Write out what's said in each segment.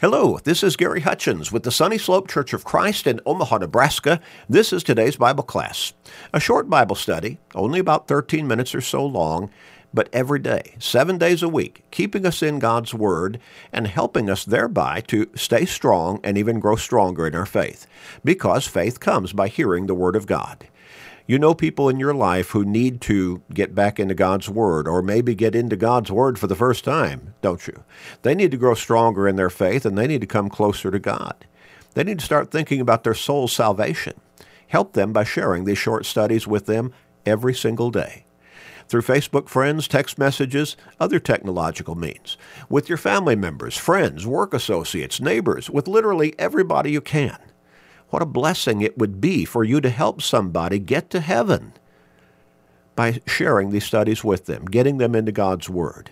Hello, this is Gary Hutchins with the Sunny Slope Church of Christ in Omaha, Nebraska. This is today's Bible class. A short Bible study, only about 13 minutes or so long, but every day, seven days a week, keeping us in God's Word and helping us thereby to stay strong and even grow stronger in our faith. Because faith comes by hearing the Word of God. You know people in your life who need to get back into God's Word or maybe get into God's Word for the first time, don't you? They need to grow stronger in their faith and they need to come closer to God. They need to start thinking about their soul's salvation. Help them by sharing these short studies with them every single day. Through Facebook friends, text messages, other technological means. With your family members, friends, work associates, neighbors, with literally everybody you can. What a blessing it would be for you to help somebody get to heaven by sharing these studies with them, getting them into God's Word.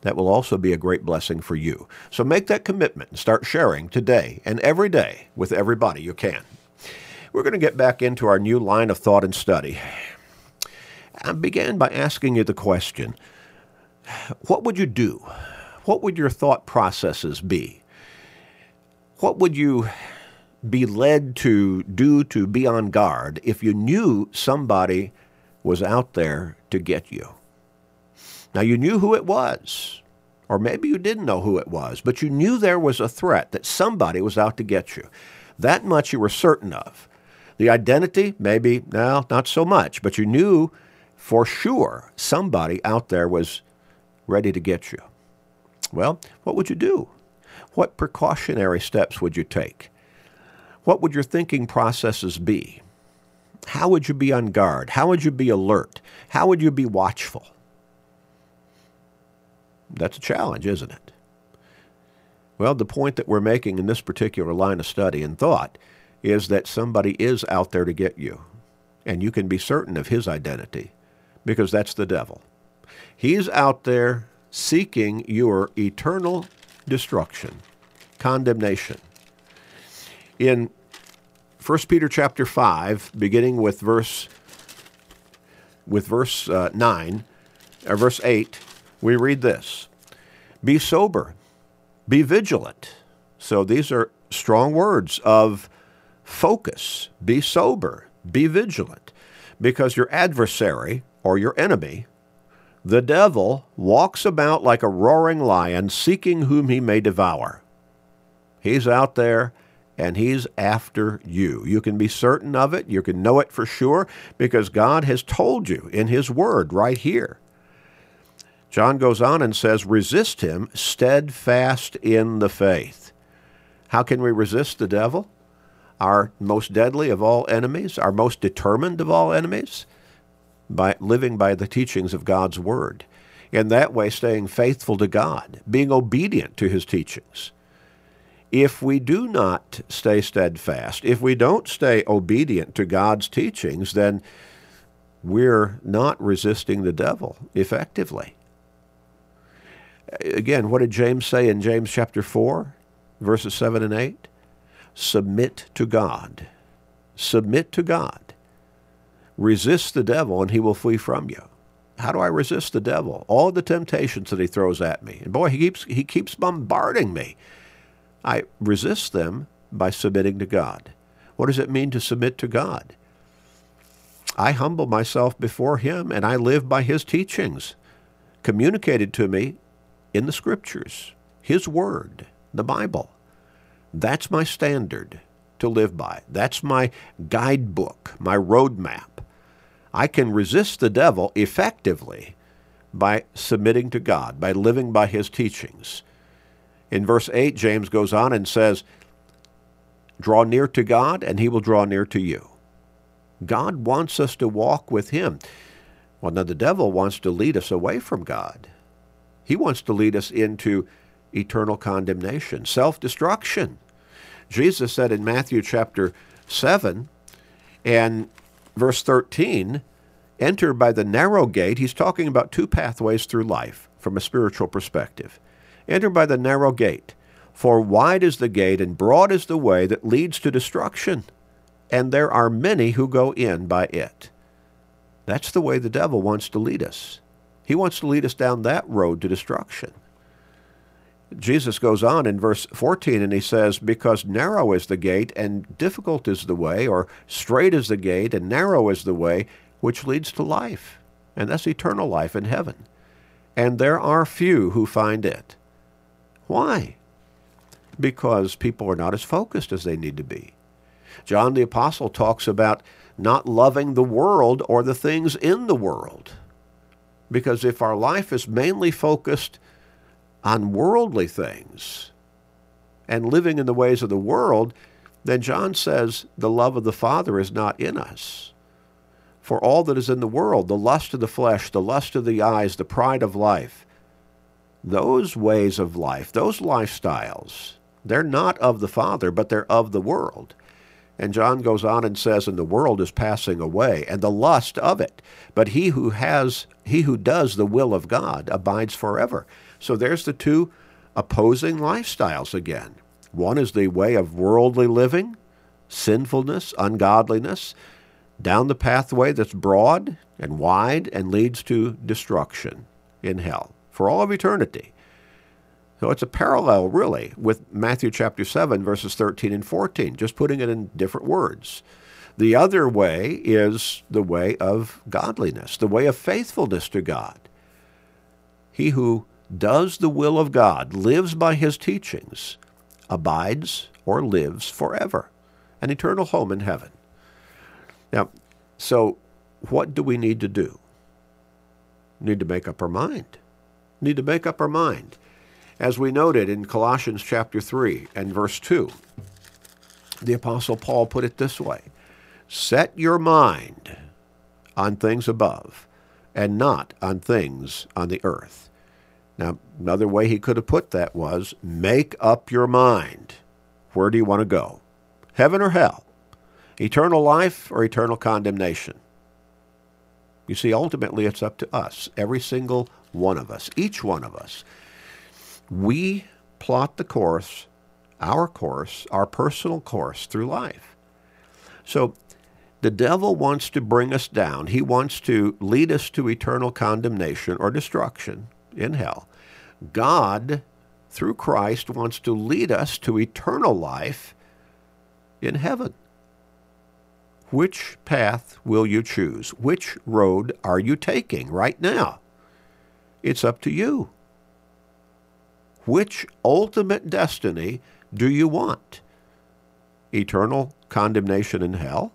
That will also be a great blessing for you. So make that commitment and start sharing today and every day with everybody you can. We're going to get back into our new line of thought and study. I began by asking you the question what would you do? What would your thought processes be? What would you be led to do to be on guard if you knew somebody was out there to get you. Now, you knew who it was, or maybe you didn't know who it was, but you knew there was a threat that somebody was out to get you. That much you were certain of. The identity, maybe, no, not so much, but you knew for sure somebody out there was ready to get you. Well, what would you do? What precautionary steps would you take? What would your thinking processes be? How would you be on guard? How would you be alert? How would you be watchful? That's a challenge, isn't it? Well, the point that we're making in this particular line of study and thought is that somebody is out there to get you, and you can be certain of his identity because that's the devil. He's out there seeking your eternal destruction, condemnation in 1 Peter chapter 5, beginning with verse with verse uh, 9, or verse 8, we read this Be sober, be vigilant. So these are strong words of focus. Be sober, be vigilant, because your adversary or your enemy, the devil, walks about like a roaring lion, seeking whom he may devour. He's out there and he's after you. You can be certain of it. You can know it for sure because God has told you in his word right here. John goes on and says, resist him steadfast in the faith. How can we resist the devil? Our most deadly of all enemies, our most determined of all enemies? By living by the teachings of God's word. In that way, staying faithful to God, being obedient to his teachings if we do not stay steadfast, if we don't stay obedient to God's teachings, then we're not resisting the devil effectively. Again, what did James say in James chapter 4, verses 7 and 8? Submit to God. Submit to God. Resist the devil and he will flee from you. How do I resist the devil? All the temptations that he throws at me. And boy, he keeps he keeps bombarding me I resist them by submitting to God. What does it mean to submit to God? I humble myself before Him and I live by His teachings, communicated to me in the Scriptures, His Word, the Bible. That's my standard to live by. That's my guidebook, my roadmap. I can resist the devil effectively by submitting to God, by living by His teachings. In verse 8, James goes on and says, Draw near to God, and he will draw near to you. God wants us to walk with him. Well, now the devil wants to lead us away from God. He wants to lead us into eternal condemnation, self-destruction. Jesus said in Matthew chapter 7 and verse 13, enter by the narrow gate. He's talking about two pathways through life from a spiritual perspective. Enter by the narrow gate. For wide is the gate and broad is the way that leads to destruction, and there are many who go in by it. That's the way the devil wants to lead us. He wants to lead us down that road to destruction. Jesus goes on in verse 14 and he says, Because narrow is the gate and difficult is the way, or straight is the gate and narrow is the way which leads to life, and that's eternal life in heaven. And there are few who find it. Why? Because people are not as focused as they need to be. John the Apostle talks about not loving the world or the things in the world. Because if our life is mainly focused on worldly things and living in the ways of the world, then John says the love of the Father is not in us. For all that is in the world, the lust of the flesh, the lust of the eyes, the pride of life, those ways of life, those lifestyles, they're not of the Father, but they're of the world. And John goes on and says, And the world is passing away, and the lust of it. But he who has he who does the will of God abides forever. So there's the two opposing lifestyles again. One is the way of worldly living, sinfulness, ungodliness, down the pathway that's broad and wide and leads to destruction in hell for all of eternity. So it's a parallel, really, with Matthew chapter 7, verses 13 and 14, just putting it in different words. The other way is the way of godliness, the way of faithfulness to God. He who does the will of God, lives by his teachings, abides or lives forever, an eternal home in heaven. Now, so what do we need to do? We need to make up our mind. Need to make up our mind as we noted in Colossians chapter 3 and verse 2, the Apostle Paul put it this way Set your mind on things above and not on things on the earth. Now, another way he could have put that was make up your mind. Where do you want to go? Heaven or hell? Eternal life or eternal condemnation? You see, ultimately, it's up to us, every single one of us, each one of us. We plot the course, our course, our personal course through life. So the devil wants to bring us down. He wants to lead us to eternal condemnation or destruction in hell. God, through Christ, wants to lead us to eternal life in heaven. Which path will you choose? Which road are you taking right now? It's up to you. Which ultimate destiny do you want? Eternal condemnation in hell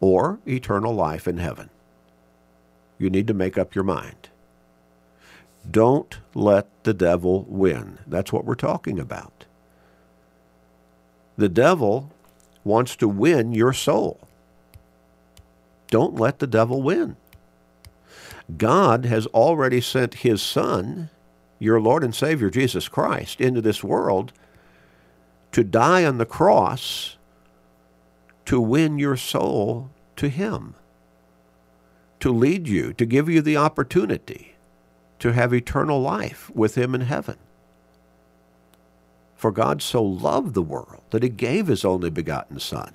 or eternal life in heaven? You need to make up your mind. Don't let the devil win. That's what we're talking about. The devil wants to win your soul. Don't let the devil win. God has already sent his son your Lord and Savior Jesus Christ into this world to die on the cross to win your soul to Him, to lead you, to give you the opportunity to have eternal life with Him in heaven. For God so loved the world that He gave His only begotten Son,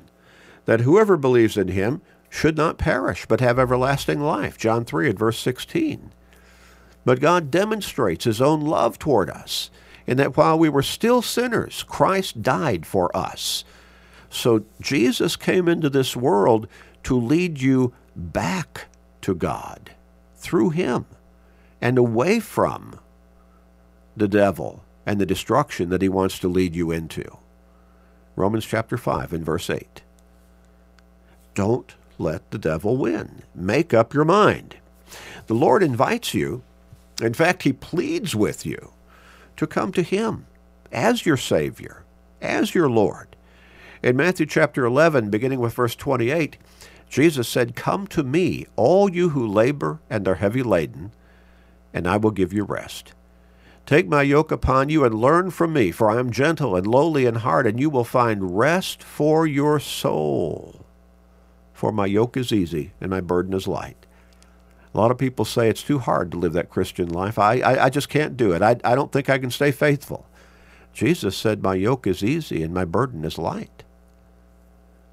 that whoever believes in Him should not perish, but have everlasting life. John 3 and verse 16. But God demonstrates his own love toward us in that while we were still sinners, Christ died for us. So Jesus came into this world to lead you back to God through him and away from the devil and the destruction that he wants to lead you into. Romans chapter 5 and verse 8. Don't let the devil win. Make up your mind. The Lord invites you in fact, he pleads with you to come to him as your Savior, as your Lord. In Matthew chapter 11, beginning with verse 28, Jesus said, Come to me, all you who labor and are heavy laden, and I will give you rest. Take my yoke upon you and learn from me, for I am gentle and lowly in heart, and you will find rest for your soul. For my yoke is easy and my burden is light. A lot of people say it's too hard to live that Christian life. I, I, I just can't do it. I, I don't think I can stay faithful. Jesus said, My yoke is easy and my burden is light.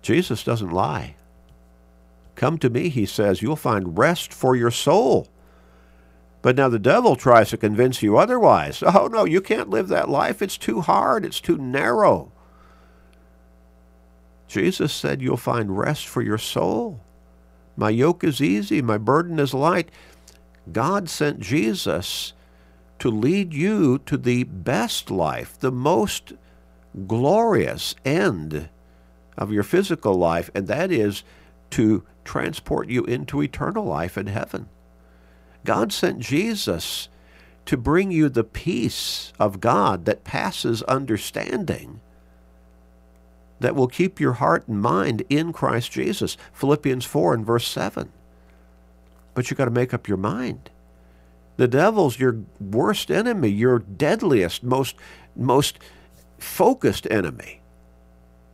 Jesus doesn't lie. Come to me, he says, you'll find rest for your soul. But now the devil tries to convince you otherwise. Oh, no, you can't live that life. It's too hard, it's too narrow. Jesus said, You'll find rest for your soul. My yoke is easy, my burden is light. God sent Jesus to lead you to the best life, the most glorious end of your physical life, and that is to transport you into eternal life in heaven. God sent Jesus to bring you the peace of God that passes understanding, that will keep your heart and mind in Christ Jesus. Philippians 4 and verse 7. But you've got to make up your mind. The devil's your worst enemy, your deadliest, most, most focused enemy.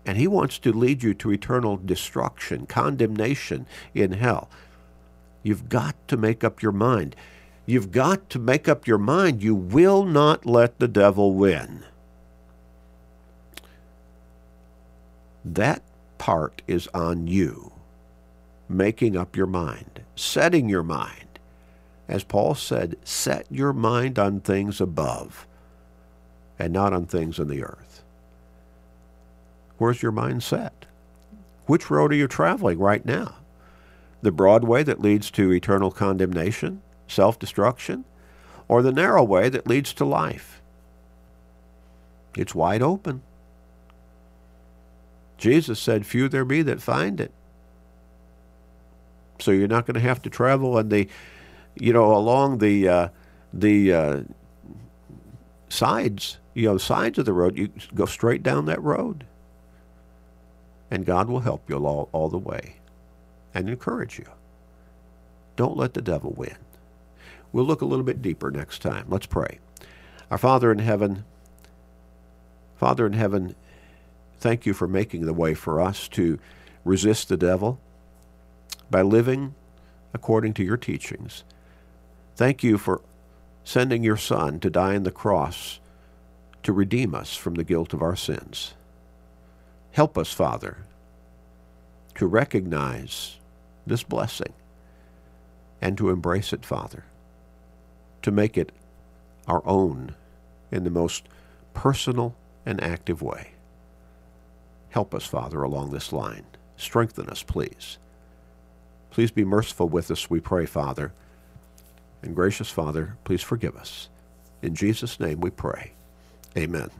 And he wants to lead you to eternal destruction, condemnation in hell. You've got to make up your mind. You've got to make up your mind. You will not let the devil win. That part is on you. Making up your mind, setting your mind. As Paul said, set your mind on things above and not on things in the earth. Where's your mind set? Which road are you traveling right now? The broad way that leads to eternal condemnation, self destruction, or the narrow way that leads to life. It's wide open. Jesus said, Few there be that find it. So you're not going to have to travel on the, you know, along the uh, the uh, sides, you know, sides of the road. You go straight down that road, and God will help you all, all the way and encourage you. Don't let the devil win. We'll look a little bit deeper next time. Let's pray. Our Father in heaven, Father in heaven, thank you for making the way for us to resist the devil by living according to your teachings. Thank you for sending your Son to die on the cross to redeem us from the guilt of our sins. Help us, Father, to recognize this blessing and to embrace it, Father, to make it our own in the most personal and active way. Help us, Father, along this line. Strengthen us, please. Please be merciful with us, we pray, Father. And gracious Father, please forgive us. In Jesus' name we pray. Amen.